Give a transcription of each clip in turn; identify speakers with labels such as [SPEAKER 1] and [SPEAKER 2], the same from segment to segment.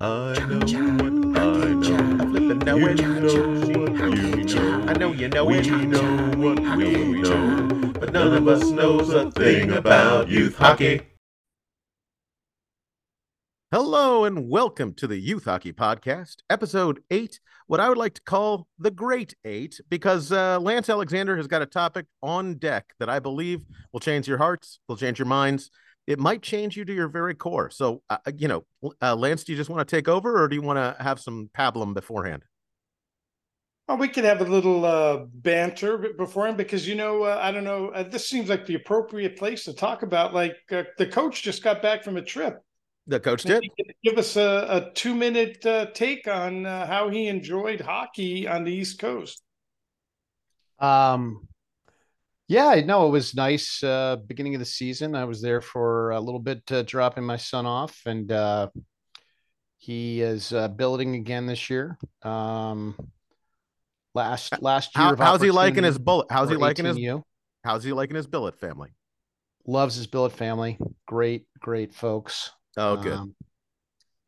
[SPEAKER 1] I know what I know. And know what you know. I know you know
[SPEAKER 2] We know what we know, but none of us knows a thing about youth hockey.
[SPEAKER 1] Hello and welcome to the Youth Hockey Podcast, episode eight, what I would like to call the Great Eight, because uh, Lance Alexander has got a topic on deck that I believe will change your hearts, will change your minds. It might change you to your very core. So, uh, you know, uh, Lance, do you just want to take over or do you want to have some pablum beforehand?
[SPEAKER 3] Well, we could have a little uh, banter b- beforehand because you know uh, I don't know. Uh, this seems like the appropriate place to talk about. Like uh, the coach just got back from a trip.
[SPEAKER 1] The coach did.
[SPEAKER 3] Maybe he could give us a, a two minute uh, take on uh, how he enjoyed hockey on the East Coast.
[SPEAKER 4] Um, yeah, no, it was nice. Uh, beginning of the season, I was there for a little bit, uh, dropping my son off, and uh, he is uh, building again this year. Um, last last year,
[SPEAKER 1] How, how's he liking his billet? How's he liking his
[SPEAKER 4] 18U.
[SPEAKER 1] how's he liking his billet family?
[SPEAKER 4] Loves his billet family. Great, great folks.
[SPEAKER 1] Oh, good.
[SPEAKER 4] Um,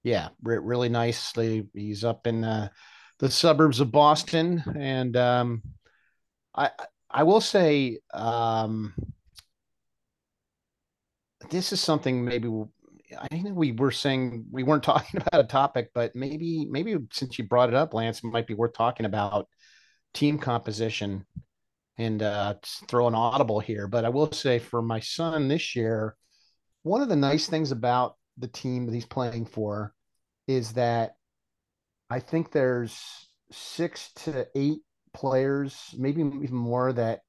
[SPEAKER 4] yeah, re- really nice. They, he's up in uh, the suburbs of Boston, and um, I I will say um, this is something maybe I think we were saying we weren't talking about a topic, but maybe maybe since you brought it up, Lance, it might be worth talking about team composition and uh, throw an audible here. But I will say for my son this year, one of the nice things about the team that he's playing for is that I think there's six to eight players, maybe even more, that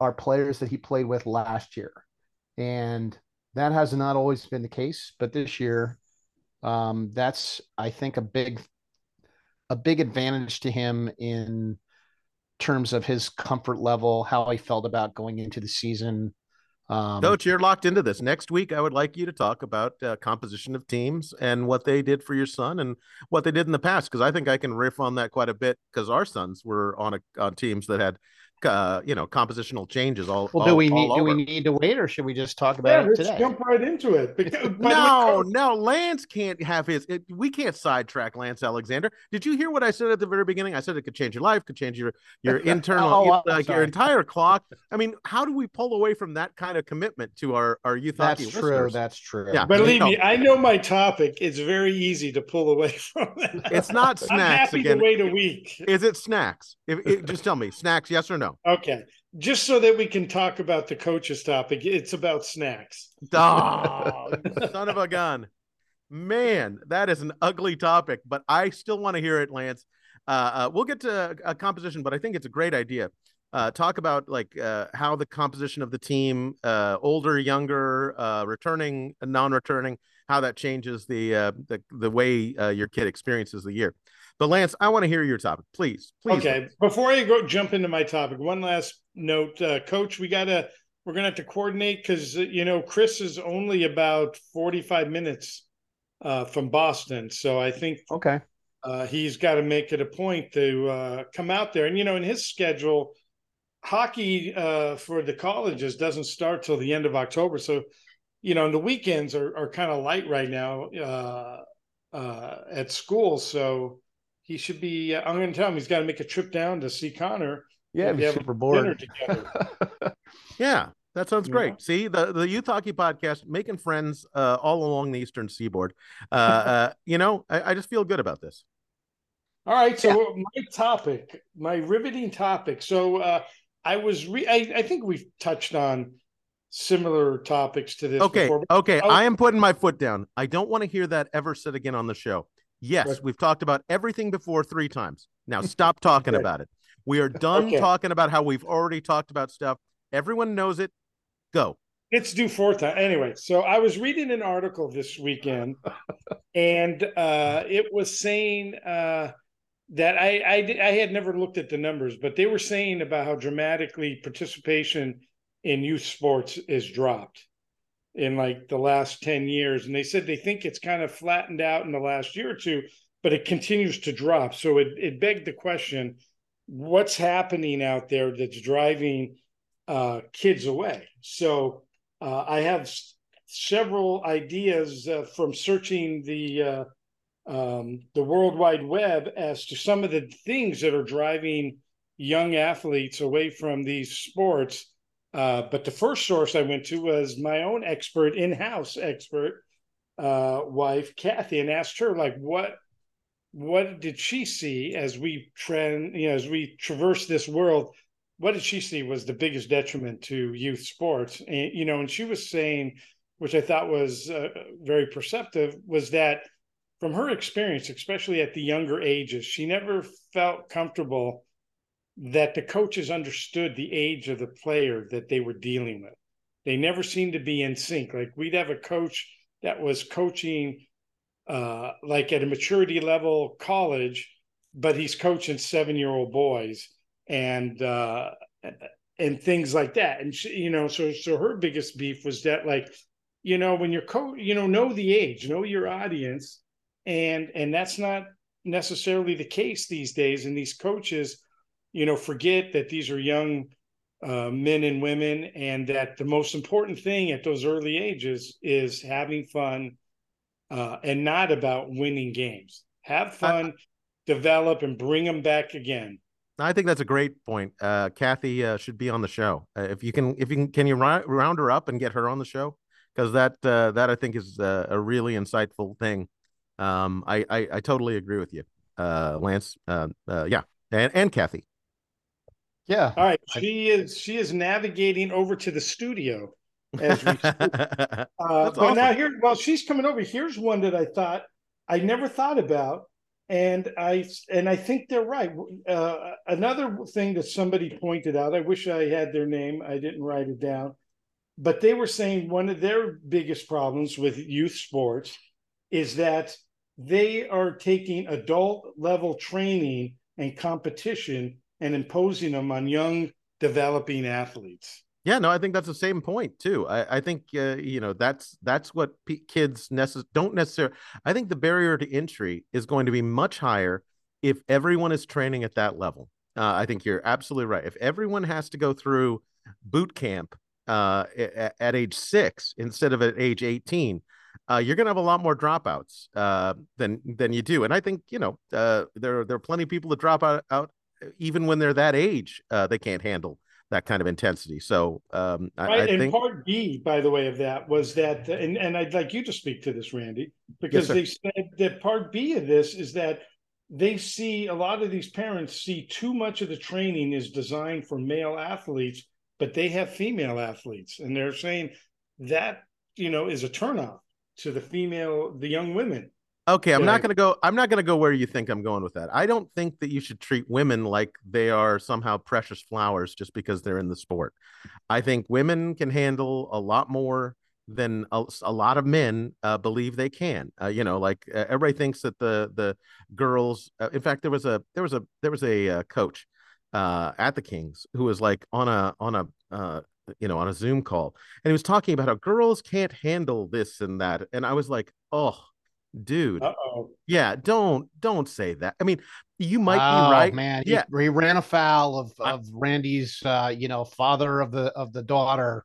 [SPEAKER 4] are players that he played with last year. And that has not always been the case, but this year, um, that's I think a big a big advantage to him in terms of his comfort level, how he felt about going into the season. Um,
[SPEAKER 1] Coach, you're locked into this. Next week, I would like you to talk about uh, composition of teams and what they did for your son and what they did in the past. Because I think I can riff on that quite a bit. Because our sons were on a, on teams that had, uh, you know, compositional changes all.
[SPEAKER 4] well, do we
[SPEAKER 1] all
[SPEAKER 4] need do we need to wait, or should we just talk
[SPEAKER 3] Yeah,
[SPEAKER 4] about it
[SPEAKER 3] let's
[SPEAKER 4] today?
[SPEAKER 3] jump right into it. Because, by the way,
[SPEAKER 1] No, no, Lance can't have his. It, we can't sidetrack Lance Alexander. Did you hear what I said at the very beginning? I said it could change your life, could change your your internal,
[SPEAKER 4] Oh, I'm
[SPEAKER 1] like your entire clock. I mean, how do we pull away from that kind of commitment to our our youth
[SPEAKER 4] That's
[SPEAKER 1] hockey
[SPEAKER 4] true.
[SPEAKER 1] listeners?
[SPEAKER 4] That's true.
[SPEAKER 1] Yeah.
[SPEAKER 3] believe
[SPEAKER 1] No.
[SPEAKER 3] me, I know my topic. It's very easy to pull away from that.
[SPEAKER 1] It's not
[SPEAKER 3] I'm
[SPEAKER 1] snacks
[SPEAKER 3] happy
[SPEAKER 1] again.
[SPEAKER 3] to wait a week.
[SPEAKER 1] Is it snacks? If it, just tell me, snacks, yes or no?
[SPEAKER 3] Okay, just so that we can talk about the coach's topic, it's about snacks.
[SPEAKER 1] Oh, son of a gun. Man, that is an ugly topic, but I still want to hear it, Lance. Uh, uh, we'll get to a composition, but I think it's a great idea. Uh, talk about like uh, how the composition of the team, uh, older, younger, uh, returning, non-returning, how that changes the uh, the the way uh, your kid experiences the year. But Lance, I want to hear your topic, please. Please.
[SPEAKER 3] Okay,
[SPEAKER 1] Lance.
[SPEAKER 3] before I go jump into my topic, one last note, uh, Coach. We gotta we're gonna have to coordinate because you know Chris is only about forty five minutes uh, from Boston, so I think
[SPEAKER 4] Okay.
[SPEAKER 3] uh, he's got to make it a point to uh, come out there. And you know, in his schedule, hockey uh, for the colleges doesn't start till the end of October. So, you know, and the weekends are are kind of light right now uh, uh, at school. So he should be. I'm going to tell him he's got to make a trip down to see Connor.
[SPEAKER 4] Yeah, be super bored.
[SPEAKER 1] Yeah, that sounds
[SPEAKER 3] Yeah.
[SPEAKER 1] great. See the the youth hockey podcast, making friends uh, all along the eastern seaboard. Uh, uh, you know, I, I just feel good about this.
[SPEAKER 3] All right, so my topic, my riveting topic. So uh, I was re- I, I think we've touched on similar topics to this
[SPEAKER 1] Okay,
[SPEAKER 3] before.
[SPEAKER 1] okay,
[SPEAKER 3] Oh.
[SPEAKER 1] I am putting my foot down. I don't want to hear that ever said again on the show. Yes,
[SPEAKER 3] Right.
[SPEAKER 1] we've talked about everything before three times. Now stop talking about it. We are done
[SPEAKER 3] Okay.
[SPEAKER 1] talking about how we've already talked about stuff. Everyone knows it. Go.
[SPEAKER 3] It's due do fourth time. Anyway, so I was reading an article this weekend, and uh, it was saying uh, that I, I I had never looked at the numbers, but they were saying about how dramatically participation in youth sports is dropped in like the last 10 years and they said they think it's kind of flattened out in the last year or two but it continues to drop so it, it begged the question what's happening out there that's driving uh, kids away so uh, i have s- several ideas uh, from searching the uh, um, the World Wide Web as to some of the things that are driving young athletes away from these sports. Uh, but the first source I went to was my own expert, in-house expert, uh, wife Kathy, and asked her like, what what did she see as we trend, you know, as we traverse this world? What did she see was the biggest detriment to youth sports? And you know, and she was saying, which I thought was uh, very perceptive, was that from her experience, especially at the younger ages, she never felt comfortable that the coaches understood the age of the player that they were dealing with. They never seemed to be in sync. Like we'd have a coach that was coaching uh, like at a maturity level college, but he's coaching seven year old boys and uh, and things like that. And she, you know, so so her biggest beef was that like, you know, when you're co, you know, know the age, know your audience, and and that's not necessarily the case these days. And these coaches, you know, forget that these are young uh, men and women, and that the most important thing at those early ages is having fun uh, and not about winning games. Have fun, I, develop, and bring them back again.
[SPEAKER 1] I think that's a great point. Uh, Kathy uh, should be on the show. Uh, if you can, if you can, can you round her up and get her on the show? Because that uh, that I think is a, a really insightful thing. Um, I, I, I totally agree with you, uh, Lance. yeah, and and Kathy.
[SPEAKER 3] Yeah. All right. She is she is navigating over to the studio as we speak. uh, awesome. now here, well, she's coming over. Here's one that I thought I never thought about, and I and I think they're right. Uh, another thing that somebody pointed out. I wish I had their name. I didn't write it down, but they were saying one of their biggest problems with youth sports is that they are taking adult level training and competition and imposing them on young developing athletes.
[SPEAKER 1] Yeah, no, I think that's the same point too. I, I think uh, you know that's that's what p- kids necess- don't necessarily. I think the barrier to entry is going to be much higher if everyone is training at that level. Uh, I think you're absolutely right. If everyone has to go through boot camp uh, at, at, age six instead of at age eighteen, uh, you're going to have a lot more dropouts uh, than than you do. And I think you know uh, there there are plenty of people that drop out, out even when they're that age. they can't handle that kind of intensity. So um, I, right. I
[SPEAKER 3] and
[SPEAKER 1] think...
[SPEAKER 3] part B, by the way, of that was that, and, and I'd like you to speak to this, Randy, because yes, they said that part B of this is that they see a lot of these parents see too much of the training is designed for male athletes, but they have female athletes, and they're saying that you know is a turnoff to the female, the young women.
[SPEAKER 1] Okay, I'm yeah. not going to go I'm not going to go where you think I'm going with that. I don't think that you should treat women like they are somehow precious flowers just because they're in the sport. I think women can handle a lot more than a, a lot of men uh, believe they can. Uh, you know, like uh, everybody thinks that the the girls. Uh, in fact, there was a there was a there was a uh, coach uh, at the Kings who was like on a on a you know on a Zoom call, and he was talking about how girls can't handle this and that, and I was like, oh dude. Uh-oh. Yeah, don't don't say that. I mean, you might oh, be right,
[SPEAKER 4] man. Yeah, he, he, ran afoul of of Randy's, uh, you know, father of the of the daughter.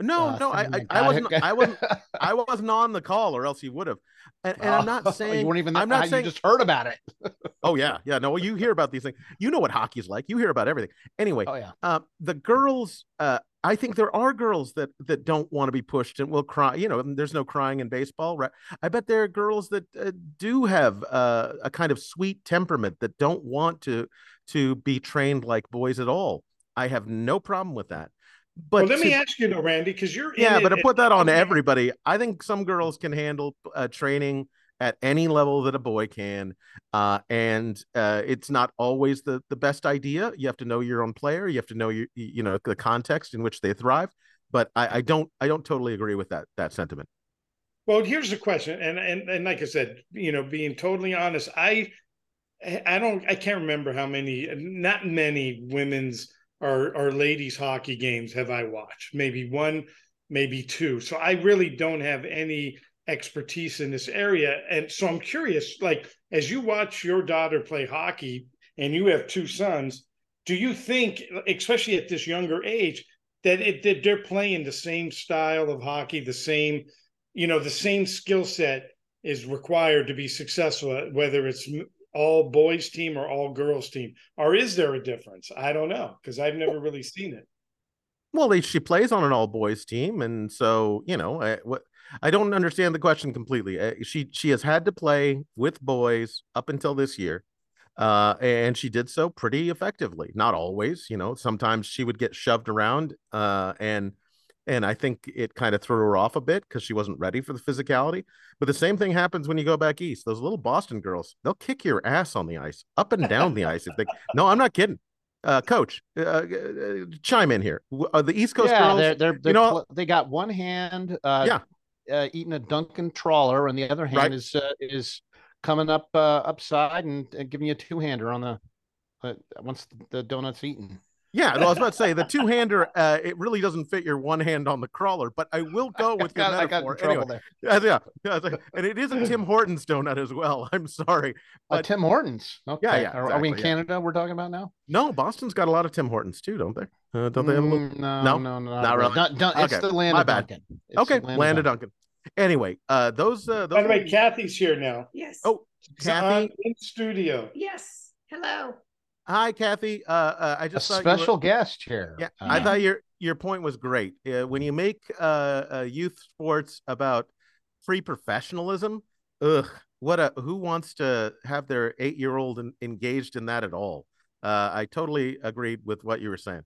[SPEAKER 1] No, uh, no, I, I, I, wasn't, I wasn't, I wasn't on the call, or else he would have. And, and I'm not saying
[SPEAKER 4] you weren't even.
[SPEAKER 1] I'm
[SPEAKER 4] not saying you just heard about it.
[SPEAKER 1] oh yeah, yeah. No, you hear about these things. You know what hockey's like. You hear about everything. Anyway, oh yeah. Uh, the girls, uh, I think there are girls that that don't want to be pushed and will cry. You know, there's no crying in baseball, right? I bet there are girls that uh, do have uh, a kind of sweet temperament that don't want to to be trained like boys at all. I have no problem with that. But
[SPEAKER 3] well, let to, me ask you, though, Randy, because you're
[SPEAKER 1] yeah, but to put that on everybody, I think some girls can handle uh, training at any level that a boy can. Uh, and uh, it's not always the, the best idea. You have to know your own player. You have to know your, you know, the context in which they thrive. But I, I don't, I don't totally agree with that, that sentiment.
[SPEAKER 3] Well, here's the question. And, and, and like I said, you know, being totally honest, I, I don't, I can't remember how many, not many women's or, or ladies hockey games have I watched. Maybe one, maybe two. So I really don't have any expertise in this area. And so I'm curious, like, as you watch your daughter play hockey and you have two sons, do you think, especially at this younger age, that, it, that they're playing the same style of hockey, the same, you know, the same skill set is required to be successful, whether it's all boys team or all girls team, or is there a difference? I don't know because I've never really seen it.
[SPEAKER 1] Well, she plays on an all boys team, and so you know, I, what I don't understand the question completely. Uh, she she has had to play with boys up until this year, uh, and she did so pretty effectively. Not always, you know. Sometimes she would get shoved around, uh, and and I think it kind of threw her off a bit because she wasn't ready for the physicality. But the same thing happens when you go back east. Those little Boston girls, they'll kick your ass on the ice, up and down the ice. If they, no, I'm not kidding. Uh, coach, uh, uh, chime in here. Uh, the East Coast
[SPEAKER 4] yeah,
[SPEAKER 1] girls,
[SPEAKER 4] they're, they're, they're
[SPEAKER 1] you know-
[SPEAKER 4] pl- they got one hand, uh,
[SPEAKER 1] Yeah.
[SPEAKER 4] Uh, eating a Dunkin' cruller, and the other hand
[SPEAKER 1] Right.
[SPEAKER 4] is uh, is coming up uh, upside and, and giving you a two hander on the uh, once the donut's eaten.
[SPEAKER 1] Yeah, well, I was about to say the two hander. Uh, it really doesn't fit your one hand on the cruller, but I will go with your
[SPEAKER 4] Got- I got in
[SPEAKER 1] metaphor. Anyway,
[SPEAKER 4] there.
[SPEAKER 1] yeah, yeah, yeah, like- and it is a Tim Hortons donut as well. I'm sorry.
[SPEAKER 4] Uh,
[SPEAKER 1] But-
[SPEAKER 4] Tim Hortons. Okay.
[SPEAKER 1] yeah,
[SPEAKER 4] Are, are we in
[SPEAKER 1] yeah.
[SPEAKER 4] Canada? We're talking about now.
[SPEAKER 1] No, Boston's got a lot of Tim Hortons too, don't they? Uh, don't they have a little?
[SPEAKER 4] Mm, no,
[SPEAKER 1] No?
[SPEAKER 4] no, no,
[SPEAKER 1] Not
[SPEAKER 4] not
[SPEAKER 1] really?
[SPEAKER 4] really. Dun- dun- it's the land
[SPEAKER 1] my
[SPEAKER 4] of
[SPEAKER 1] bad.
[SPEAKER 4] Dunkin'. It's
[SPEAKER 1] Okay,
[SPEAKER 4] the
[SPEAKER 1] land of Dunkin'. Anyway, uh, those uh, those.
[SPEAKER 3] By the way, Kathy's here now.
[SPEAKER 5] Yes.
[SPEAKER 1] Oh, Kathy.
[SPEAKER 3] in studio.
[SPEAKER 5] Yes. Hello.
[SPEAKER 1] Hi, Kathy. Uh, uh, I
[SPEAKER 4] A
[SPEAKER 1] just thought you were-
[SPEAKER 4] special guest here.
[SPEAKER 1] Yeah,
[SPEAKER 4] Uh,
[SPEAKER 1] I thought your your point was great. Uh, when you make uh, uh, youth sports about free professionalism, ugh, what a who wants to have their eight year old engaged in that at all? Uh, I totally agreed with what you were saying.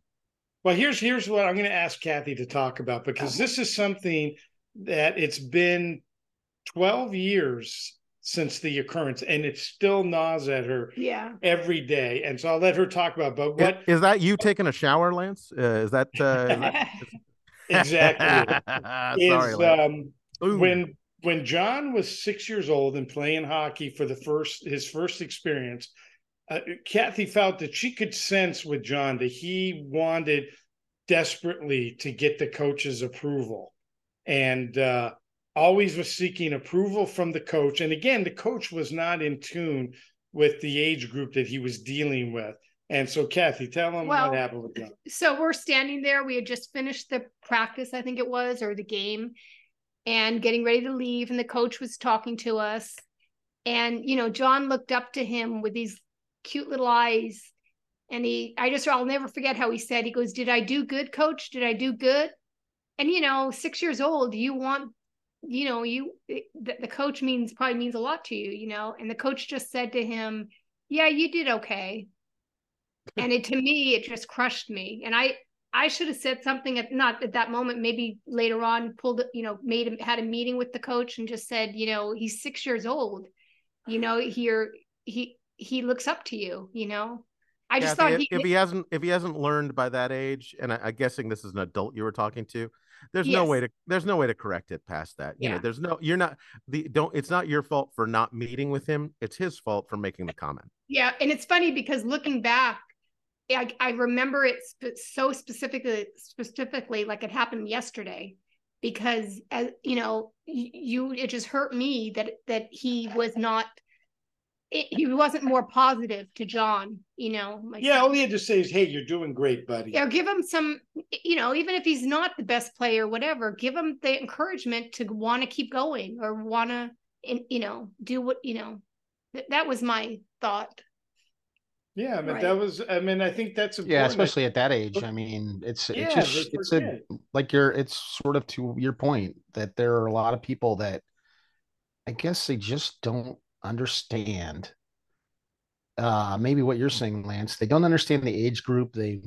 [SPEAKER 3] Well, here's here's what I'm going to ask Kathy to talk about because this is something that it's been 12 years since the occurrence, and it still gnaws at her
[SPEAKER 5] Yeah.
[SPEAKER 3] every day. And so I'll let her talk about. But
[SPEAKER 1] I-
[SPEAKER 3] what
[SPEAKER 1] is that you taking a shower, Lance? Uh, is that uh,
[SPEAKER 3] exactly
[SPEAKER 1] Sorry,
[SPEAKER 3] is
[SPEAKER 1] Lance.
[SPEAKER 3] um,
[SPEAKER 1] Ooh.
[SPEAKER 3] when when John was six years old and playing hockey for the first his first experience, uh, Kathy felt that she could sense with John that he wanted desperately to get the coach's approval, and uh, always was seeking approval from the coach. And again, the coach was not in tune with the age group that he was dealing with. And so, Kathy, tell him
[SPEAKER 5] Well,
[SPEAKER 3] what happened with John.
[SPEAKER 5] so we're standing there. We had just finished the practice, I think it was, or the game, and getting ready to leave. And the coach was talking to us. And, you know, John looked up to him with these cute little eyes. And he, I just, I'll never forget how he said, he goes, Did I do good, coach? Did I do good? And, you know, six years old, you want, you know, you, the, the coach means probably means a lot to you, you know. And the coach just said to him, Yeah, you did okay. And it to me it just crushed me. And i i should have said something at not at that moment maybe later on pulled you know made him had a meeting with the coach and just said you know he's six years old. You know here he he looks up to you you know? I just thought
[SPEAKER 1] if,
[SPEAKER 5] he,
[SPEAKER 1] if he hasn't if he hasn't learned by that age, and I, I'm guessing this is an adult you were talking to, there's no way to there's no way to correct it past that. You know, there's no you're not the don't it's not your fault for not meeting with him. It's his fault for making the comment.
[SPEAKER 5] yeah and it's funny because looking back I, I remember it sp- so specifically specifically like it happened yesterday because as you know you it just hurt me that that he was not it, he wasn't more positive to john you know my
[SPEAKER 3] Yeah, all he had to say is, "Hey, you're doing great, buddy."
[SPEAKER 5] Yeah, give him some you know even if he's not the best player whatever give him the encouragement to want to keep going or want to you know do what you know Th- that was my thought
[SPEAKER 3] Yeah, I mean
[SPEAKER 5] Right.
[SPEAKER 3] that was. I mean, I think that's important.
[SPEAKER 4] yeah, especially at that age. I mean, it's
[SPEAKER 3] Yeah,
[SPEAKER 4] it's just it's a like you're it's sort of to your point that there are a lot of people that I guess they just don't understand uh maybe what you're saying, Lance. They don't understand the age group. They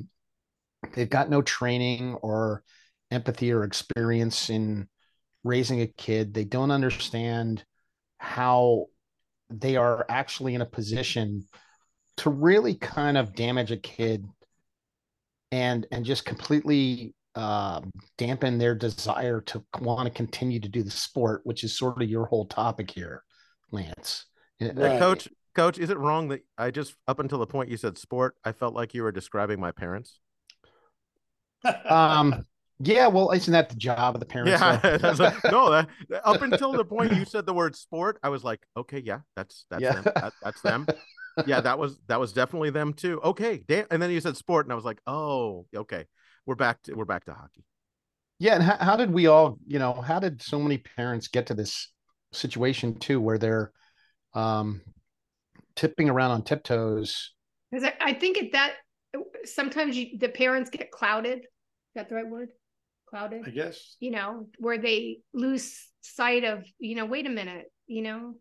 [SPEAKER 4] they've got no training or empathy or experience in raising a kid. They don't understand how they are actually in a position to really kind of damage a kid and and just completely uh, dampen their desire to want to continue to do the sport, which is sort of your whole topic here, Lance. And, uh,
[SPEAKER 1] Uh,
[SPEAKER 3] Right.
[SPEAKER 1] coach, coach, is it wrong that I just up until the point you said sport, I felt like you were describing my parents?
[SPEAKER 4] Um, yeah, well, isn't that the job of the parents?
[SPEAKER 1] Yeah, that's like- no. That, up until the point you said the word sport, I was like, okay, yeah, that's that's
[SPEAKER 4] Yeah.
[SPEAKER 1] them. That, that's them. Yeah, that was that was definitely them too. Okay, damn. And then you said sport, and I was like, oh, okay, we're back to we're back to hockey.
[SPEAKER 4] Yeah, and how, how did we all, you know, how did so many parents get to this situation too, where they're um, tipping around on tiptoes.
[SPEAKER 5] Because I, I think it that sometimes you, the parents get clouded. Is that the right word? Clouded.
[SPEAKER 3] I guess.
[SPEAKER 5] You know, where they lose sight of, you know, wait a minute, you know.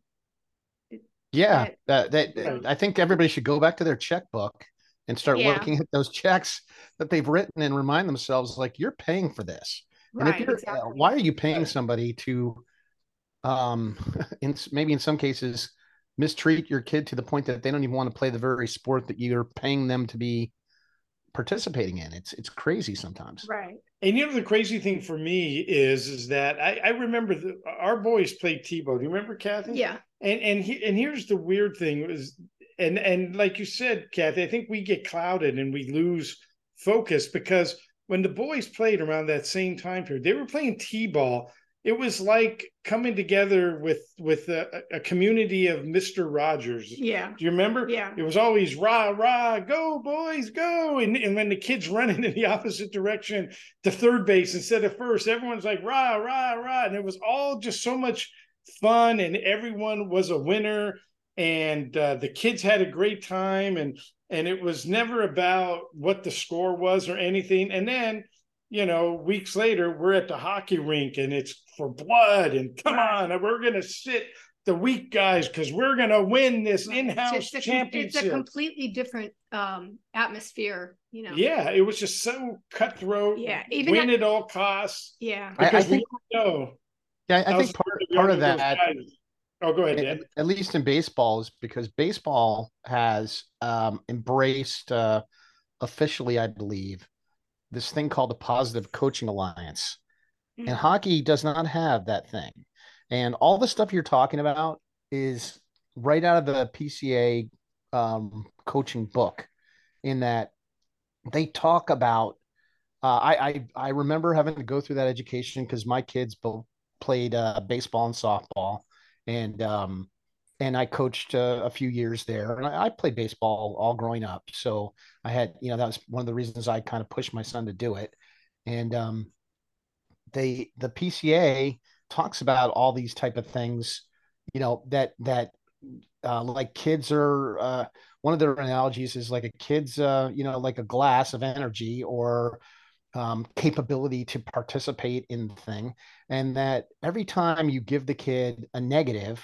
[SPEAKER 4] Yeah,
[SPEAKER 5] Right.
[SPEAKER 4] that that I think everybody should go back to their checkbook and start
[SPEAKER 5] Yeah.
[SPEAKER 4] looking at those checks that they've written and remind themselves like you're paying for this. And if
[SPEAKER 5] Right.
[SPEAKER 4] you're, uh, why are you paying somebody to, um, in maybe in some cases, mistreat your kid to the point that they don't even want to play the very sport that you're paying them to be participating in? It's it's crazy sometimes.
[SPEAKER 5] Right.
[SPEAKER 3] And you know the crazy thing for me is is that I, I remember the, our boys played T-ball. Do you remember Kathy?
[SPEAKER 5] Yeah.
[SPEAKER 3] And and he, and here's the weird thing is and and like you said, Kathy, I think we get clouded and we lose focus because when the boys played around that same time period, they were playing T-ball. It was like coming together with with a, a community of Mister Rogers.
[SPEAKER 5] Yeah.
[SPEAKER 3] Do you remember?
[SPEAKER 5] Yeah.
[SPEAKER 3] It was always rah rah, go boys, go. And, and when the kids running in the opposite direction to third base instead of first, everyone's like rah rah rah, and it was all just so much fun, and everyone was a winner, and uh, the kids had a great time, and and it was never about what the score was or anything. And then, you know, weeks later, we're at the hockey rink, and it's for blood, and come on, we're gonna sit the weak guys because we're gonna win this in-house
[SPEAKER 5] It's a com-
[SPEAKER 3] championship.
[SPEAKER 5] It's a completely different um atmosphere, you know.
[SPEAKER 3] Yeah, it was just so cutthroat.
[SPEAKER 5] Yeah, even
[SPEAKER 3] win
[SPEAKER 5] at-
[SPEAKER 3] at all costs.
[SPEAKER 5] Yeah.
[SPEAKER 4] I- I think-
[SPEAKER 3] we know.
[SPEAKER 4] Yeah, I
[SPEAKER 3] how
[SPEAKER 4] think part
[SPEAKER 3] scared
[SPEAKER 4] part of that
[SPEAKER 3] guys. Oh, go ahead,
[SPEAKER 4] at, at least in baseball is because baseball has um, embraced uh, officially, I believe, this thing called the Positive Coaching Alliance, and
[SPEAKER 5] Mhm.
[SPEAKER 4] hockey does not have that thing. And all the stuff you're talking about is right out of the PCA um, coaching book, in that they talk about. Uh, I, I I remember having to go through that education because my kids both played uh, baseball and softball, and um, and I coached uh, a few years there, and I, I played baseball all growing up. So I had, you know, that was one of the reasons I kind of pushed my son to do it. And um, they, the PCA talks about all these type of things, you know, that that uh, like kids are. Uh, one of their analogies is like a kid's, uh, you know, like a glass of energy or um, capability to participate in the thing, and that every time you give the kid a negative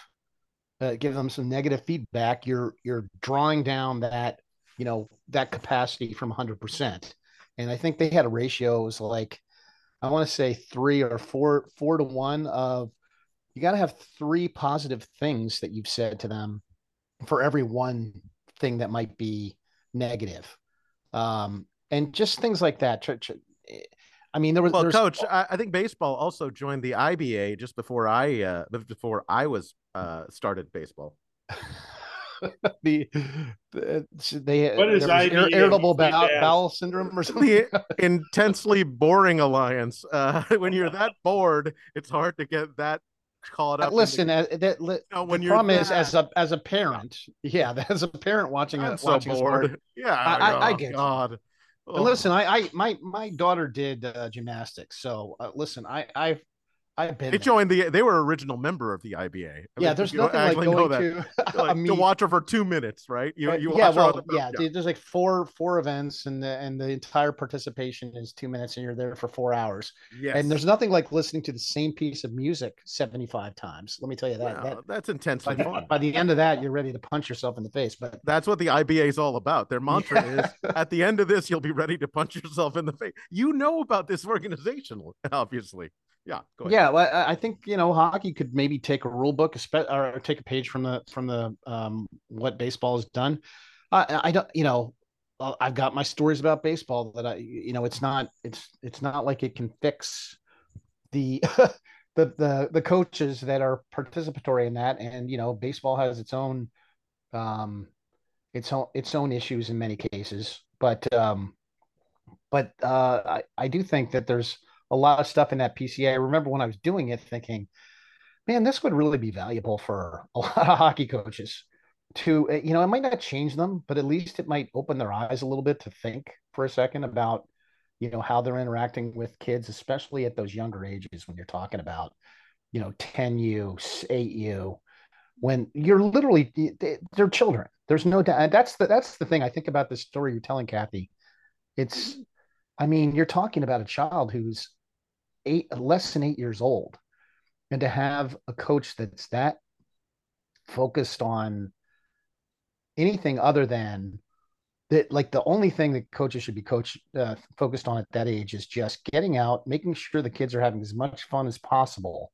[SPEAKER 4] uh, give them some negative feedback, you're you're drawing down that you know that capacity from 100%. And I think they had a ratio it was like I want to say three or four four to one of you got to have three positive things that you've said to them for every one thing that might be negative. Um, and just things like that. Tr- I mean, there was
[SPEAKER 1] Well,
[SPEAKER 4] there's-
[SPEAKER 1] coach, I, I think baseball also joined the IBA just before I uh before I was uh started baseball.
[SPEAKER 4] the, the they
[SPEAKER 3] What is
[SPEAKER 4] there ir-
[SPEAKER 3] IBA?
[SPEAKER 4] irritable
[SPEAKER 3] Please
[SPEAKER 4] bowel, bowel syndrome or something.
[SPEAKER 1] the intensely boring alliance. Uh, when you're that bored, it's hard to get that caught up. in the-
[SPEAKER 4] Listen, uh, that, li-
[SPEAKER 1] No, when
[SPEAKER 4] the
[SPEAKER 1] you're
[SPEAKER 4] problem is as a as a parent, yeah, as a parent watching
[SPEAKER 1] I'm
[SPEAKER 4] a
[SPEAKER 1] so
[SPEAKER 4] watching a sport.
[SPEAKER 1] bored. Yeah,
[SPEAKER 4] I- I- I get you.
[SPEAKER 1] God.
[SPEAKER 4] And
[SPEAKER 1] Oh.
[SPEAKER 4] listen, I, I my my daughter did uh, gymnastics, so uh, listen, I I've I've been
[SPEAKER 1] They
[SPEAKER 4] there.
[SPEAKER 1] joined the. They were original member of the IBA. I
[SPEAKER 4] yeah.
[SPEAKER 1] mean,
[SPEAKER 4] There's nothing like going to
[SPEAKER 1] Like, to watch her for two minutes, right? You,
[SPEAKER 4] Uh,
[SPEAKER 1] you
[SPEAKER 4] yeah, well,
[SPEAKER 1] the-
[SPEAKER 4] yeah, dude, there's like four four events, and the and the entire participation is two minutes, and you're there for four hours.
[SPEAKER 1] Yeah,
[SPEAKER 4] And there's nothing like listening to the same piece of music 75 times. Let me tell you that.
[SPEAKER 1] Wow,
[SPEAKER 4] that
[SPEAKER 1] that's
[SPEAKER 4] by,
[SPEAKER 1] intensely
[SPEAKER 4] the,
[SPEAKER 1] fun.
[SPEAKER 4] by the end of that, you're ready to punch yourself in the face. But
[SPEAKER 1] That's what the IBA is all about. Their mantra
[SPEAKER 4] Yeah.
[SPEAKER 1] is at the end of this, you'll be ready to punch yourself in the face. You know about this organization, obviously. Yeah. Go ahead.
[SPEAKER 4] yeah, well, I think you know hockey could maybe take a rule book, or take a page from the from the um what baseball has done. I I don't, you know, uh, I've got my stories about baseball that I, you know, it's not it's it's not like it can fix the the the the coaches that are participatory in that, and you know, baseball has its own um its own its own issues in many cases, but um but uh I I do think that there's a lot of stuff in that PCA. I remember when I was doing it thinking, man, this would really be valuable for a lot of hockey coaches to, uh, you know, it might not change them, but at least it might open their eyes a little bit to think for a second about, you know, how they're interacting with kids, especially at those younger ages when you're talking about you know 10u 8u when you're literally they're children. There's no doubt. That's the that's the thing i think about the story you're telling kathy. It's i mean you're talking about a child who's eight less than eight years old. And to have a coach that's that focused on anything other than that like the only thing that coaches should be coach uh, focused on at that age is just getting out making sure the kids are having as much fun as possible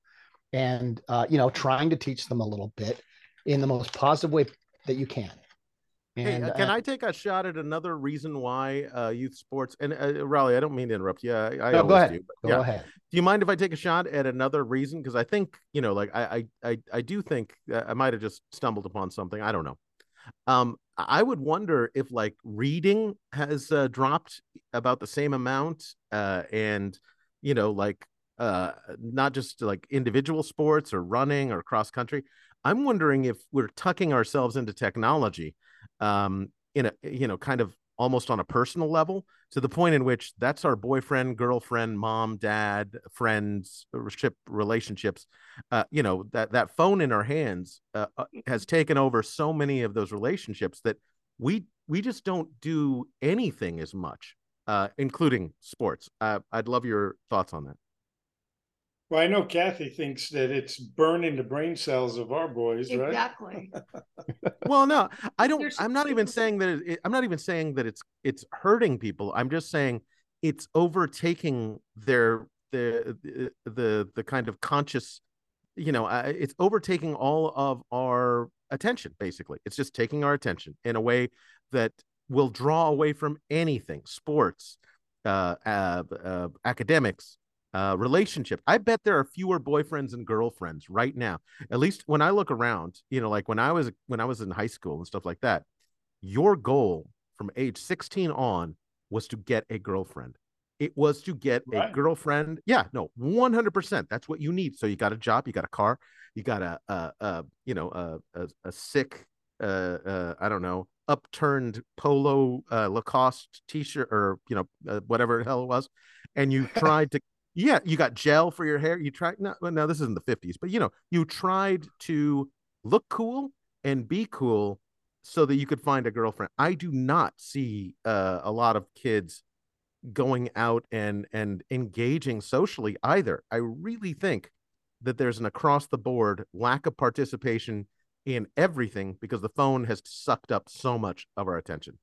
[SPEAKER 4] and uh, you know trying to teach them a little bit in the most positive way that you can
[SPEAKER 1] and, hey, uh, can uh, I take a shot at another reason why uh, youth sports and uh, Rolly? I don't mean to interrupt you. I, I
[SPEAKER 4] no, go ahead.
[SPEAKER 1] Do,
[SPEAKER 4] go
[SPEAKER 1] yeah.
[SPEAKER 4] ahead.
[SPEAKER 1] Do you mind if I take a shot at another reason? Because I think you know, like I, I, I, do think I might have just stumbled upon something. I don't know. Um, I would wonder if like reading has uh, dropped about the same amount, uh, and you know, like uh, not just like individual sports or running or cross country. I'm wondering if we're tucking ourselves into technology um, in a you know kind of almost on a personal level to the point in which that's our boyfriend girlfriend mom dad friends ship relationships. Uh, you know that that phone in our hands uh, uh, has taken over so many of those relationships that we we just don't do anything as much uh, including sports. Uh, i'd love your thoughts on that
[SPEAKER 3] well, I know Kathy thinks that it's burning the brain cells of our boys,
[SPEAKER 5] right? Exactly.
[SPEAKER 1] well, no, I don't. I'm not even saying that. It, I'm not even saying that it's it's hurting people. I'm just saying it's overtaking their the the the kind of conscious. You know, uh, it's overtaking all of our attention. Basically, it's just taking our attention in a way that will draw away from anything, sports, uh, uh, uh academics, uh, relationship. I bet there are fewer boyfriends and girlfriends right now. At least when I look around, you know, like when I was when I was in high school and stuff like that. Your goal from age 16 on was to get a girlfriend. It was to get right. a girlfriend. Yeah, no, 100%. That's what you need. So you got a job, you got a car, you got a, a, a you know, a, a, a sick, uh, uh, I don't know, upturned polo uh, Lacoste t-shirt or, you know, uh, whatever the hell it was. And you tried to yeah, you got gel for your hair. You tried no, no, this isn't the 50s, but you know, you tried to look cool and be cool so that you could find a girlfriend. I do not see uh, a lot of kids going out and and engaging socially either. I really think that there's an across the board lack of participation in everything because the phone has sucked up so much of our attention.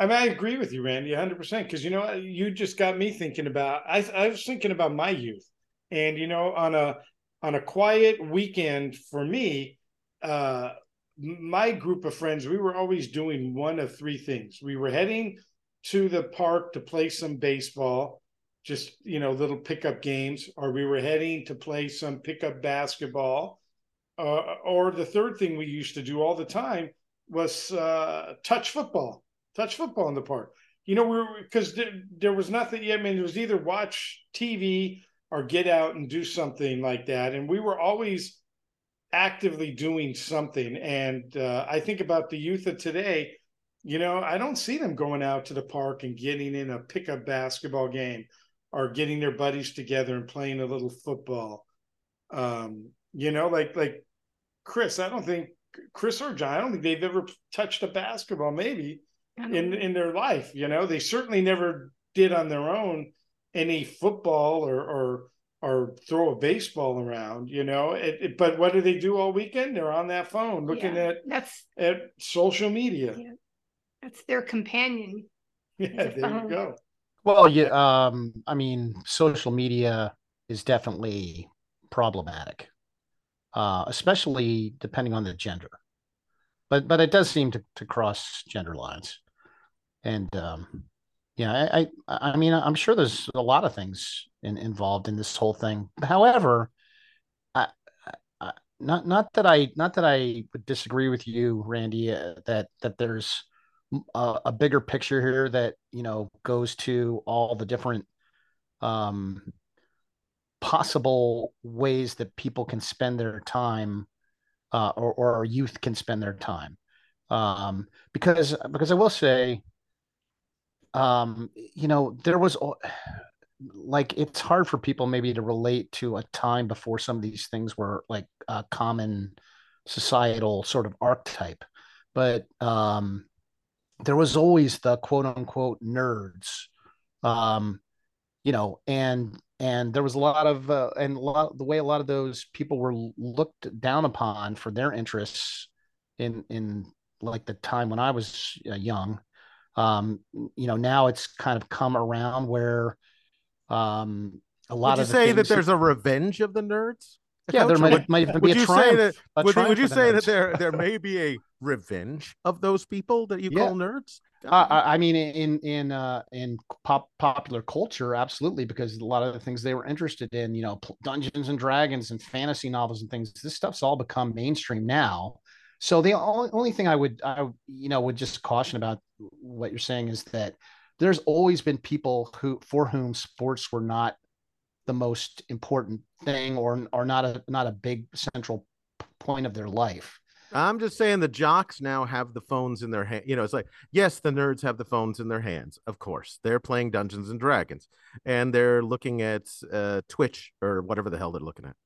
[SPEAKER 3] I mean, I agree with you, Randy, 100%. Because, you know, you just got me thinking about, I, I was thinking about my youth. And, you know, on a, on a quiet weekend for me, uh, my group of friends, we were always doing one of three things. We were heading to the park to play some baseball, just, you know, little pickup games, or we were heading to play some pickup basketball. Uh, or the third thing we used to do all the time was uh, touch football touch football in the park. You know, we are because there, there was nothing. I mean, it was either watch TV or get out and do something like that. And we were always actively doing something. And uh, I think about the youth of today. You know, I don't see them going out to the park and getting in a pickup basketball game or getting their buddies together and playing a little football. Um, you know, like like Chris, I don't think Chris or John, I don't think they've ever touched a basketball. Maybe in in their life. You know, they certainly never did on their own any football or or or throw a baseball around. You know, it, it, but what do they do all weekend? They're on that phone looking yeah, at
[SPEAKER 5] that's
[SPEAKER 3] at social media.
[SPEAKER 5] Yeah. That's their companion.
[SPEAKER 3] Yeah, there phone. you go.
[SPEAKER 4] Well, yeah, um, I mean, social media is definitely problematic, uh, especially depending on the gender. But but it does seem to, to cross gender lines and um, yeah, I, I, I mean, I'm sure there's a lot of things in, involved in this whole thing. However, I, not not that I not that I would disagree with you, Randy, uh, that that there's a, a, bigger picture here that you know goes to all the different um, possible ways that people can spend their time, uh, or or youth can spend their time. Um, because because I will say um, you know, there was like it's hard for people maybe to relate to a time before some of these things were like a common societal sort of archetype but um there was always the quote unquote nerds um you know and and there was a lot of uh, and a lot the way a lot of those people were looked down upon for their interests in in like the time when I was uh, young. Um, you know, now it's kind of come around where um, a lot
[SPEAKER 1] would
[SPEAKER 4] of
[SPEAKER 1] you say that there's a revenge of the nerds.
[SPEAKER 4] Yeah, there might, might
[SPEAKER 1] would
[SPEAKER 4] be a
[SPEAKER 1] you
[SPEAKER 4] triumph.
[SPEAKER 1] say that? Would, would you say that there there may be a revenge of those people that you
[SPEAKER 4] Yeah.
[SPEAKER 1] call nerds?
[SPEAKER 4] Uh, I I mean, in in uh, in pop popular culture, absolutely, because a lot of the things they were interested in, you know, Dungeons and Dragons and fantasy novels and things. This stuff's all become mainstream now. So the only only thing I would I you know would just caution about what you're saying is that there's always been people who for whom sports were not the most important thing or or not a not a big central point of their life.
[SPEAKER 1] I'm just saying the jocks now have the phones in their hand. You know, it's like, yes, the nerds have the phones in their hands. Of course, they're playing Dungeons and Dragons and they're looking at uh, Twitch or whatever the hell they're looking at.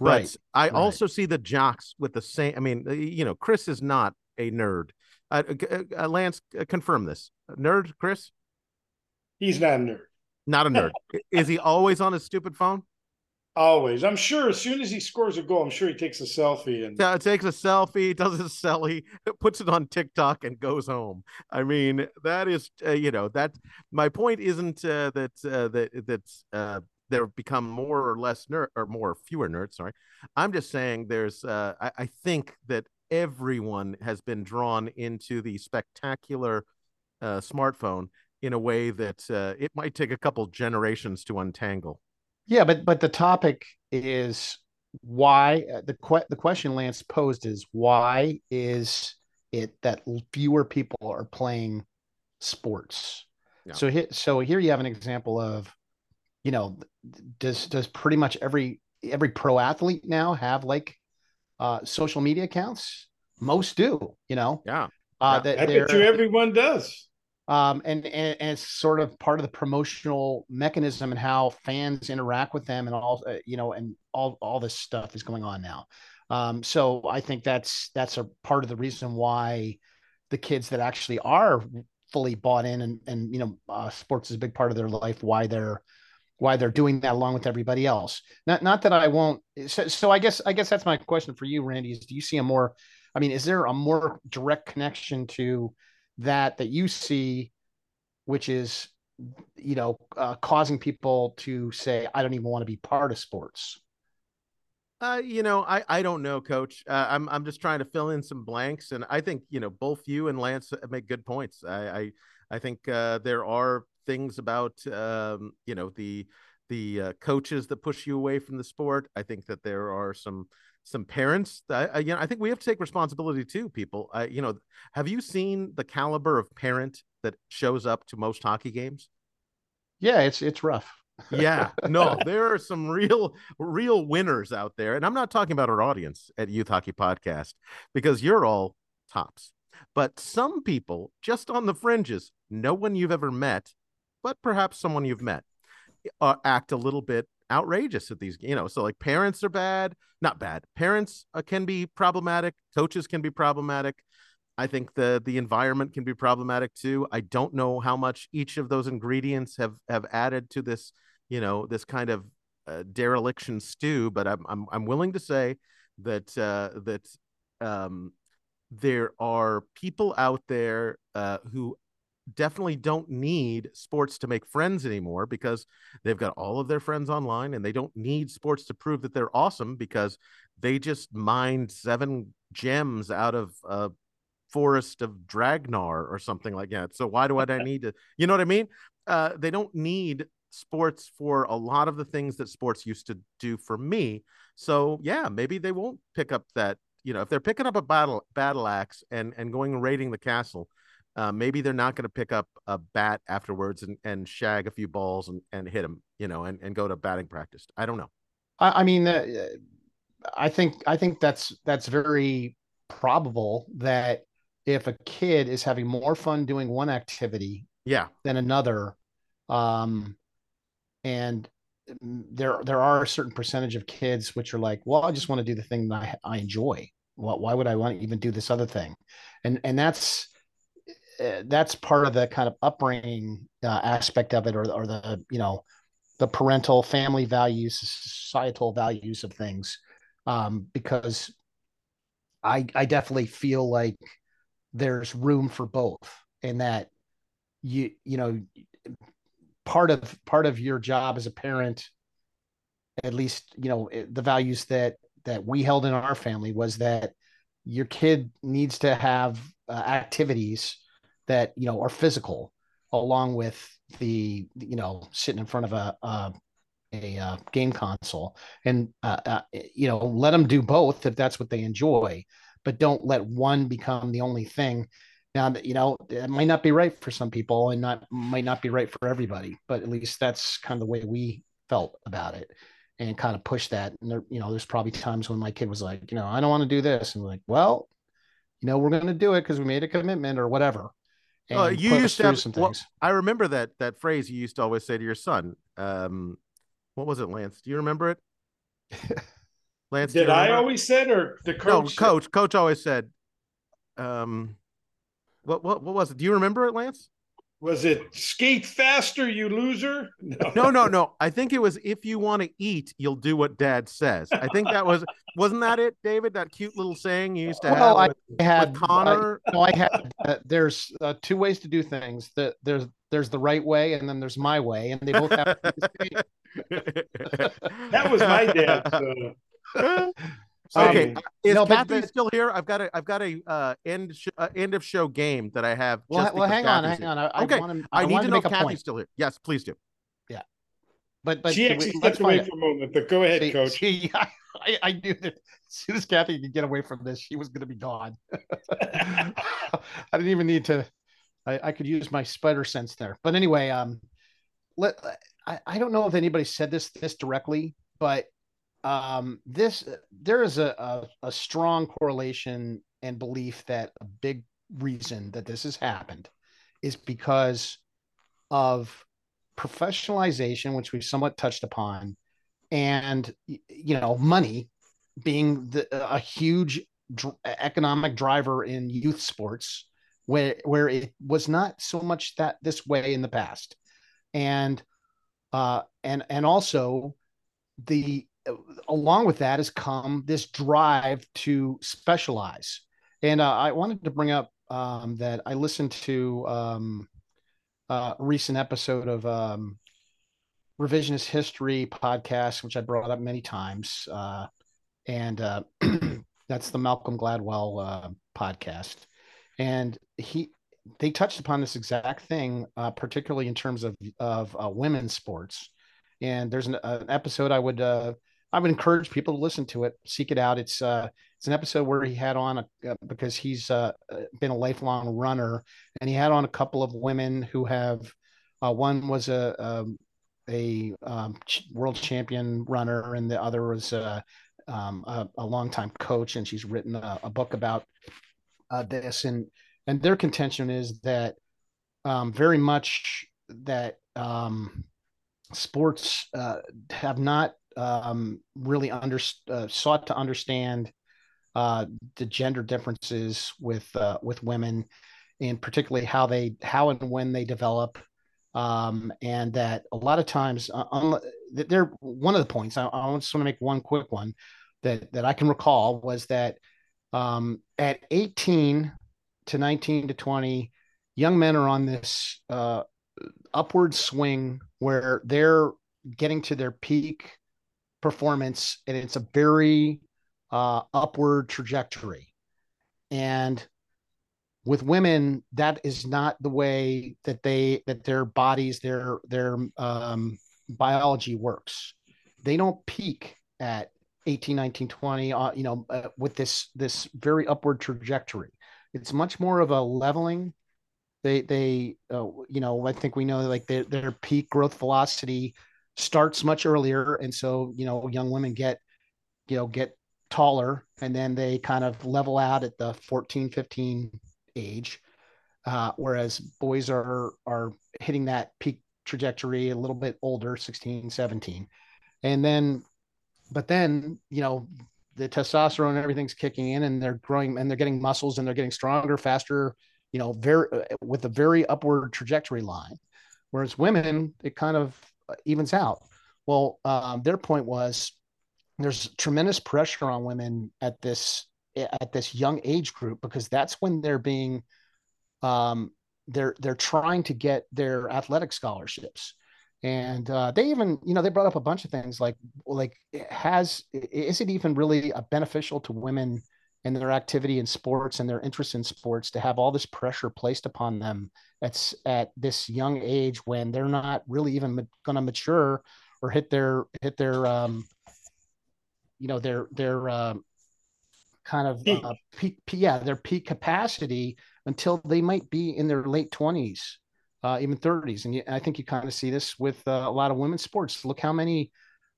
[SPEAKER 1] But I
[SPEAKER 4] right.
[SPEAKER 1] also see the jocks with the same. I mean, you know, Chris is not a nerd. Uh, uh, uh, Lance, uh, confirm this. Nerd, Chris?
[SPEAKER 3] He's not a nerd.
[SPEAKER 1] Not a nerd. Is he always on his stupid phone?
[SPEAKER 3] Always. I'm sure as soon as he scores a goal, I'm sure he takes a selfie and
[SPEAKER 1] Yeah, takes a selfie, does a selfie, puts it on TikTok, and goes home. I mean, that is, uh, you know, that. My point isn't uh, that uh, that that uh, there become more or less nerd or more fewer nerds. Sorry, I'm just saying there's. Uh, I, I think that everyone has been drawn into the spectacular uh, smartphone in a way that uh, it might take a couple generations to untangle.
[SPEAKER 4] Yeah, but but the topic is why uh, the que- the question Lance posed is why is it that fewer people are playing sports?
[SPEAKER 1] Yeah.
[SPEAKER 4] So here so here you have an example of you know does does pretty much every every pro athlete now have like uh social media accounts? Most do, you know.
[SPEAKER 1] Yeah.
[SPEAKER 4] Uh that
[SPEAKER 3] I bet you everyone does.
[SPEAKER 4] um, and, and and it's sort of part of the promotional mechanism and how fans interact with them and all uh, you know and all all this stuff is going on now um, so i think that's that's a part of the reason why the kids that actually are fully bought in and and you know uh, sports is a big part of their life why they're why they're doing that along with everybody else not not that i won't so, so i guess i guess that's my question for you randy is do you see a more i mean is there a more direct connection to that that you see which is you know uh, causing people to say i don't even want to be part of sports
[SPEAKER 1] Uh, you know, I I don't know, Coach. Uh, I'm I'm just trying to fill in some blanks, and I think you know both you and Lance make good points. I I, I think uh, there are things about um, you know the the uh, coaches that push you away from the sport. I think that there are some some parents that I, you know I think we have to take responsibility too. People, uh, you know, have you seen the caliber of parent that shows up to most hockey games?
[SPEAKER 4] yeah it's it's rough
[SPEAKER 1] yeah no there are some real real winners out there and i'm not talking about our audience at youth hockey podcast because you're all tops but some people just on the fringes no one you've ever met but perhaps someone you've met uh, act a little bit outrageous at these you know so like parents are bad not bad parents uh, can be problematic coaches can be problematic I think the the environment can be problematic too. I don't know how much each of those ingredients have have added to this, you know, this kind of uh, dereliction stew. But I'm I'm I'm willing to say that uh, that um, there are people out there uh, who definitely don't need sports to make friends anymore because they've got all of their friends online and they don't need sports to prove that they're awesome because they just mined seven gems out of a forest of Dragnar or something like that. So why do I need to, you know what I mean? Uh, they don't need sports for a lot of the things that sports used to do for me. So yeah, maybe they won't pick up that, you know, if they're picking up a battle battle axe and and going raiding the castle, uh, maybe they're not going to pick up a bat afterwards and, and shag a few balls and, and hit them, you know, and, and go to batting practice. I don't know.
[SPEAKER 4] i, I mean uh, i think i think that's that's very probable that if a kid is having more fun doing one activity
[SPEAKER 1] Yeah.
[SPEAKER 4] than another um and there there are a certain percentage of kids which are like, well, I just want to do the thing that I, I enjoy. Well, why would I want to even do this other thing? And and that's that's part of the kind of upbringing uh, aspect of it, or or the you know the parental family values, societal values of things, um, because I I definitely feel like there's room for both, and that you you know part of part of your job as a parent at least you know the values that that we held in our family was that your kid needs to have uh, activities that you know are physical along with the you know sitting in front of a a, a uh, game console. And uh, uh, you know let them do both if that's what they enjoy but don't let one become the only thing. Now you know it might not be right for some people and not might not be right for everybody but at least that's kind of the way we felt about it and kind of push that. And there you know there's probably times when my kid was like you know i don't want to do this. And like well you know we're going to do it because we made a commitment or whatever
[SPEAKER 1] Oh, you used to have some things. Well, I remember that that phrase you used to always say to your son. Um, what was it, Lance? Do you remember it?
[SPEAKER 3] Lance, did I always said or the coach?
[SPEAKER 1] No, coach. Coach always said. Um, what what what was it? Do you remember it, Lance?
[SPEAKER 3] Was it skate faster, you loser?
[SPEAKER 1] No. no, no, no. I think it was if you want to eat, you'll do what dad says. I think that was wasn't that it, David? That cute little saying you used to well, have. With, I had Connor.
[SPEAKER 4] I, no, I had. Uh, there's uh, two ways to do things. That there's there's the right way, and then there's my way, and they both have.
[SPEAKER 3] that was my dad. So.
[SPEAKER 1] Okay, um, is no, Kathy but, but, still here? I've got a I've got a uh, end sh- uh, end of show game that I have.
[SPEAKER 4] Well, well hang on, hang on. I,
[SPEAKER 1] okay,
[SPEAKER 4] I, want
[SPEAKER 1] to, I, I need to know if Kathy's still here. Yes, please do.
[SPEAKER 4] Yeah, but but
[SPEAKER 3] she actually stepped away for a moment. But go ahead,
[SPEAKER 4] see,
[SPEAKER 3] Coach.
[SPEAKER 4] See, I, I knew that as soon as Kathy could get away from this, she was going to be gone. I didn't even need to. I, I could use my spider sense there. But anyway, um, let I, I don't know if anybody said this this directly, but um, this there is a, a, a strong correlation and belief that a big reason that this has happened is because of professionalization, which we've somewhat touched upon, and you know, money being the, a huge dr- economic driver in youth sports, where where it was not so much that this way in the past, and uh, and and also the along with that has come this drive to specialize. And uh, I wanted to bring up um, that I listened to um, a recent episode of um, Revisionist History podcast, which I brought up many times. Uh, and uh, that's the Malcolm Gladwell uh, podcast. And he, they touched upon this exact thing, uh, particularly in terms of of uh, women's sports. And there's an, an episode I would I would encourage people to listen to it, seek it out. It's uh, it's an episode where he had on a uh, because he's uh, been a lifelong runner, and he had on a couple of women who have. Uh, one was a um, a um, world champion runner, and the other was a, um, a, a longtime coach, and she's written a, a book about uh, this. And and their contention is that um, very much that um, sports uh, have not um, really under, uh, sought to understand uh, the gender differences with uh, with women, and particularly how they how and when they develop, um, and that a lot of times, uh, they're one of the points. I, I just want to make one quick one that that I can recall was that um, at 18 to 19 to 20, young men are on this uh, upward swing where they're getting to their peak performance and it's a very uh, upward trajectory. And with women that is not the way that they that their bodies their their um, biology works. They don't peak at 18 19 20 uh, you know uh, with this this very upward trajectory. It's much more of a leveling. They they uh, you know i think we know like their, their peak growth velocity starts much earlier and so you know young women get you know get taller and then they kind of level out at the 14 15 age uh, whereas boys are are hitting that peak trajectory, a little bit older, 16, 17. And then, but then, you know, the testosterone and everything's kicking in and they're growing and they're getting muscles and they're getting stronger, faster, you know, very with a very upward trajectory line. Whereas women, it kind of evens out. Well, um, their point was there's tremendous pressure on women at this at this young age group because that's when they're being um, they're they're trying to get their athletic scholarships and uh, they even you know they brought up a bunch of things like like has is it even really a beneficial to women and their activity in sports and their interest in sports to have all this pressure placed upon them at, at this young age when they're not really even going to mature or hit their hit their um, you know their their uh, kind of peak. Uh, peak yeah their peak capacity until they might be in their late 20s uh, even 30s and I think you kind of see this with uh, a lot of women's sports look how many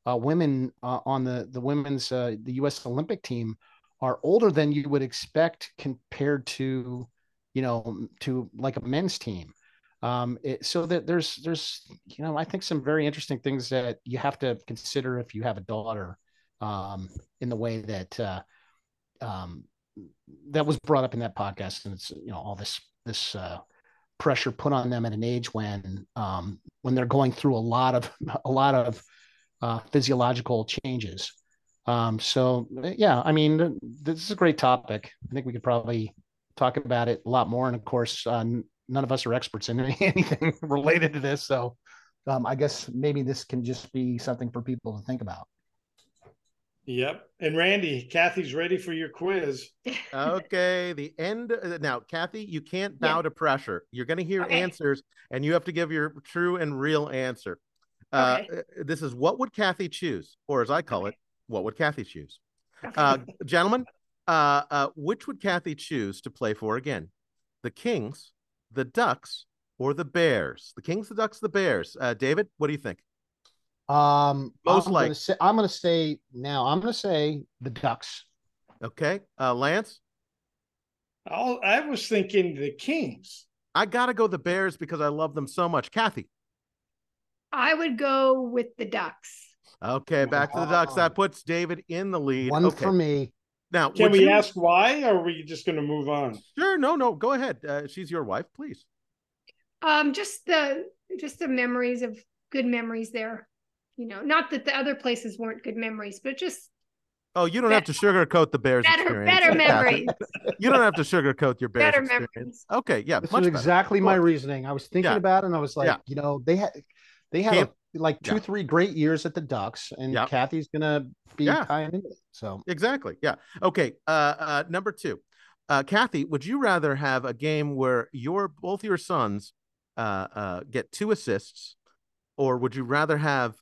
[SPEAKER 4] uh, women uh, on the the women's uh, the U.S. Olympic team are older than you would expect compared to you know to like a men's team um, it, so that there's there's you know I think some very interesting things that you have to consider if you have a daughter um, in the way that uh, um, that was brought up in that podcast, and it's you know all this this uh, pressure put on them at an age when um, when they're going through a lot of a lot of uh, physiological changes. Um, so yeah, I mean, this is a great topic. I think we could probably talk about it a lot more. And of course, uh, none of us are experts in anything related to this, so um, I guess maybe this can just be something for people to think about.
[SPEAKER 3] Yep. And Randy, Kathy's ready for your quiz.
[SPEAKER 1] okay. The end. Uh, now, Kathy, you can't bow yeah. to pressure. You're going to hear okay. answers and you have to give your true and real answer. Uh, okay. Uh, this is what would Kathy choose? Or as I call okay. it, what would Kathy choose? Uh, gentlemen, uh, uh, which would Kathy choose to play for again? The Kings, the Ducks, or the Bears? The Kings, the Ducks, the Bears. David, what do you think?
[SPEAKER 4] Um, most I'm Gonna say, I'm going to say now. I'm going to say the Ducks.
[SPEAKER 1] Okay, uh, Lance.
[SPEAKER 3] I'll, I was thinking the Kings.
[SPEAKER 1] I got to go the Bears because I love them so much. Kathy.
[SPEAKER 5] I would go with the Ducks.
[SPEAKER 1] Okay, back to the Ducks. That puts David in the lead.
[SPEAKER 4] One
[SPEAKER 1] okay.
[SPEAKER 4] for me.
[SPEAKER 1] Now,
[SPEAKER 3] can we you... ask why, or are we just going to move on?
[SPEAKER 1] Sure. No, no. Go ahead. Uh, she's your wife, please.
[SPEAKER 5] Um, just the just the memories of good memories there you know, not that the other places weren't good memories, but just
[SPEAKER 1] Oh, you don't better, have to sugarcoat the Bears
[SPEAKER 5] better,
[SPEAKER 1] experience.
[SPEAKER 5] Better memories.
[SPEAKER 1] you don't have to sugarcoat your Bears better experience. Memories. Okay, yeah.
[SPEAKER 4] This is exactly my reasoning. I was thinking yeah. about it and I was like, yeah. you know, they had they had a, like two, yeah. three great years at the Ducks, and yep. Kathy's gonna be yeah. kind of So
[SPEAKER 1] exactly. Yeah. Okay. Uh, uh number two. Uh, Kathy, would you rather have a game where your both your sons uh, uh, get two assists, or would you rather have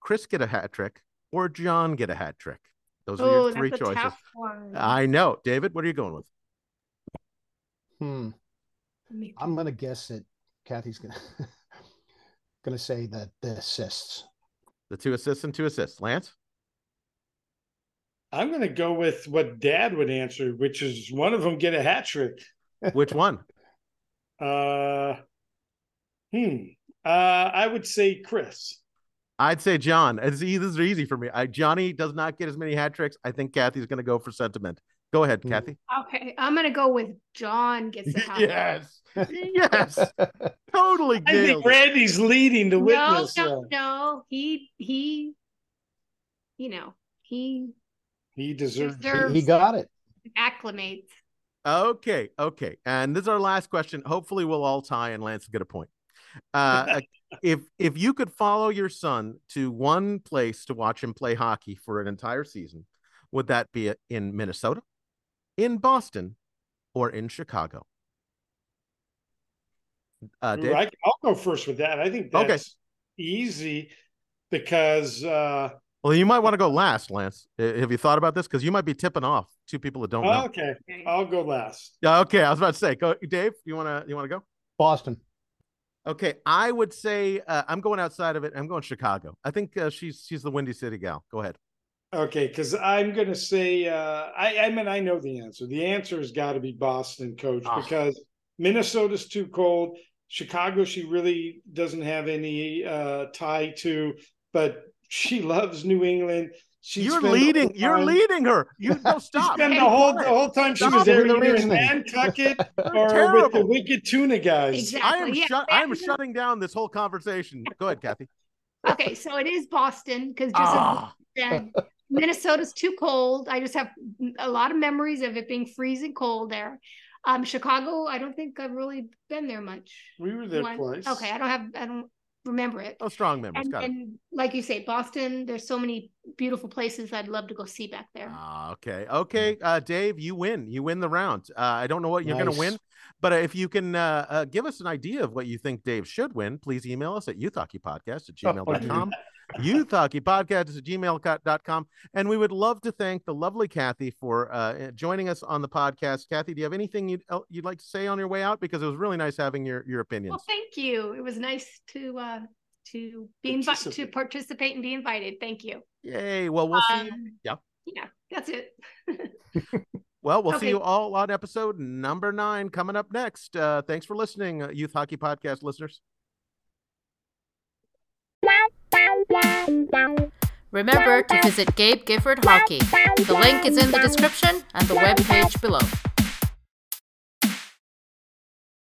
[SPEAKER 1] Chris get a hat trick or John get a hat trick? Those are your three choices. I know. David, what are you going with?
[SPEAKER 4] Hmm. I'm gonna guess that Kathy's gonna gonna say that the assists.
[SPEAKER 1] The two assists and two assists. Lance?
[SPEAKER 3] I'm gonna go with what dad would answer, which is one of them get a hat trick.
[SPEAKER 1] Which one?
[SPEAKER 3] uh hmm. Uh I would say Chris.
[SPEAKER 1] I'd say John. It's easy, this is easy for me. I, Johnny does not get as many hat tricks. I think Kathy's going to go for sentiment. Go ahead, mm. Kathy.
[SPEAKER 5] Okay, I'm going to go with John gets a hat.
[SPEAKER 1] yes, yes, totally.
[SPEAKER 3] I think Randy's leading the witness.
[SPEAKER 5] No, no, no. He he, you know he
[SPEAKER 3] he deserves.
[SPEAKER 4] deserves he, he got it.
[SPEAKER 5] Acclimates.
[SPEAKER 1] Okay, okay, and this is our last question. Hopefully, we'll all tie and Lance will get a point. Uh, if if you could follow your son to one place to watch him play hockey for an entire season, would that be in Minnesota, in Boston, or in Chicago?
[SPEAKER 3] Uh, Dave? I, will go first with that. I think that's okay. easy because. Uh,
[SPEAKER 1] well, you might want to go last, Lance. Have you thought about this? Because you might be tipping off two people that don't know.
[SPEAKER 3] Okay, I'll go last.
[SPEAKER 1] Yeah. Okay, I was about to say, go, Dave. You wanna you wanna go?
[SPEAKER 4] Boston.
[SPEAKER 1] Okay, I would say uh, I'm going outside of it. I'm going Chicago. I think uh, she's she's the Windy City gal. Go ahead.
[SPEAKER 3] Okay, because I'm going to say uh, I I mean I know the answer. The answer has got to be Boston, Coach, oh. because Minnesota's too cold. Chicago, she really doesn't have any uh, tie to, but she loves New England. She's
[SPEAKER 1] you're leading. You're leading her. You no stop.
[SPEAKER 3] She spent the whole the whole time she
[SPEAKER 1] Stop
[SPEAKER 3] was there
[SPEAKER 1] with the
[SPEAKER 3] either in
[SPEAKER 4] reasoning.
[SPEAKER 3] Nantucket or with the Wicked Tuna guys.
[SPEAKER 5] Exactly.
[SPEAKER 1] I am
[SPEAKER 5] yeah,
[SPEAKER 1] shut. I am shutting down this whole conversation. Go ahead, Kathy.
[SPEAKER 5] Okay, so it is Boston because just as
[SPEAKER 1] Ah,
[SPEAKER 5] you said, Minnesota's too cold. I just have a lot of memories of it being freezing cold there. Um, Chicago, I don't think I've really been there much.
[SPEAKER 3] We were there
[SPEAKER 5] One-
[SPEAKER 3] twice.
[SPEAKER 5] Okay, I don't have, I don't remember it.
[SPEAKER 1] oh, strong memories.
[SPEAKER 5] and,
[SPEAKER 1] Got it.
[SPEAKER 5] and like you say, Boston, there's so many beautiful places I'd love to go see back there.
[SPEAKER 1] Ah, okay. Okay. Uh, Dave, you win. You win the round. Uh, I don't know what you're going to win, but uh, if you can uh, uh, give us an idea of what you think Dave should win, please email us at youthhockeypodcast at gmail.com. youthhockeypodcast at gmail.com. And we would love to thank the lovely Kathy for uh, joining us on the podcast. Kathy, do you have anything you'd, you'd like to say on your way out? Because it was really nice having your, your opinions.
[SPEAKER 5] Well, thank you. It was nice to uh to be invited to
[SPEAKER 3] Participate.
[SPEAKER 5] participate and be invited. Thank you.
[SPEAKER 1] Yay. Well, we'll see you.
[SPEAKER 5] Um,
[SPEAKER 1] yeah.
[SPEAKER 5] Yeah, that's it.
[SPEAKER 1] Well, we'll see you all on episode number nine coming up next. Uh, thanks for listening, uh, Youth Hockey Podcast listeners.
[SPEAKER 6] Remember to visit Gabe Gifford Hockey. The link is in the description and the web page below.